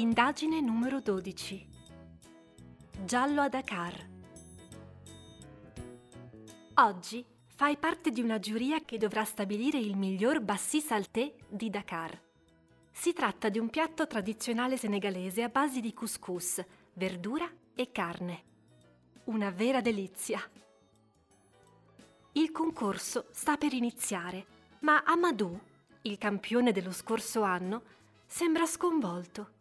Indagine numero 12. Giallo a Dakar. Oggi fai parte di una giuria che dovrà stabilire il miglior bassi salté di Dakar. Si tratta di un piatto tradizionale senegalese a base di couscous, verdura e carne. Una vera delizia. Il concorso sta per iniziare, ma Amadou, il campione dello scorso anno, sembra sconvolto.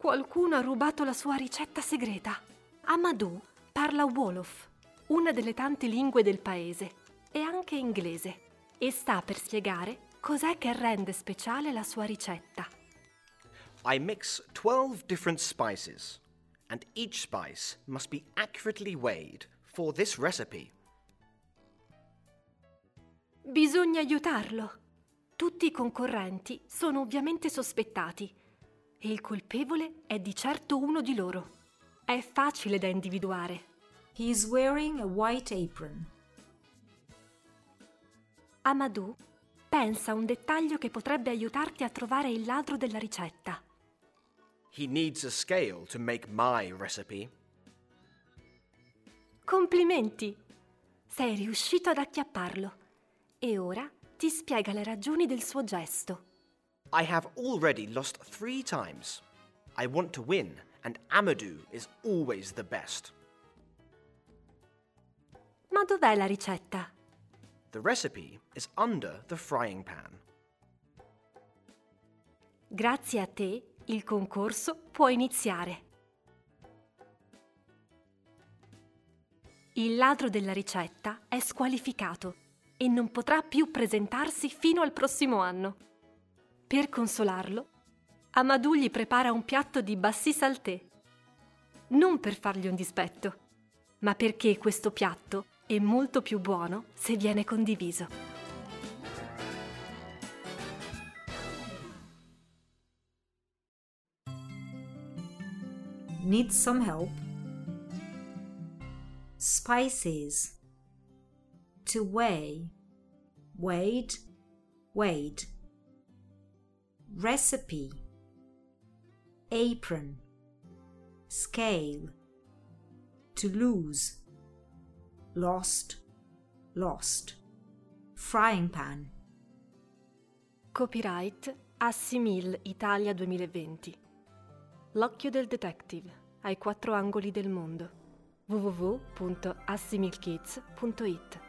Qualcuno ha rubato la sua ricetta segreta. Amadou parla Wolof, una delle tante lingue del paese, e anche inglese, e sta per spiegare cos'è che rende speciale la sua ricetta. I mix 12 different spices, and each spice must be accurately weighed for this recipe. Bisogna aiutarlo. Tutti i concorrenti sono ovviamente sospettati e il colpevole è di certo uno di loro. È facile da individuare. He is wearing a white apron. Amadou pensa a un dettaglio che potrebbe aiutarti a trovare il ladro della ricetta. He needs a scale to make my recipe. Complimenti! Sei riuscito ad acchiapparlo e ora ti spiega le ragioni del suo gesto. I have already lost three times. I want to win, and Amadou is always the best. Ma dov'è la ricetta? The recipe is under the frying pan. Grazie a te il concorso può iniziare. Il ladro della ricetta è squalificato e non potrà più presentarsi fino al prossimo anno. Per consolarlo, Amadou gli prepara un piatto di bassi salté. Non per fargli un dispetto, ma perché questo piatto è molto più buono se viene condiviso. Need some help? Spices. To weigh. Weighed. Weighed. Recipe. Apron. Scale. To lose. Lost. Lost. Frying pan. Copyright Assimil Italia 2020. L'occhio del detective ai quattro angoli del mondo. www.assimilkids.it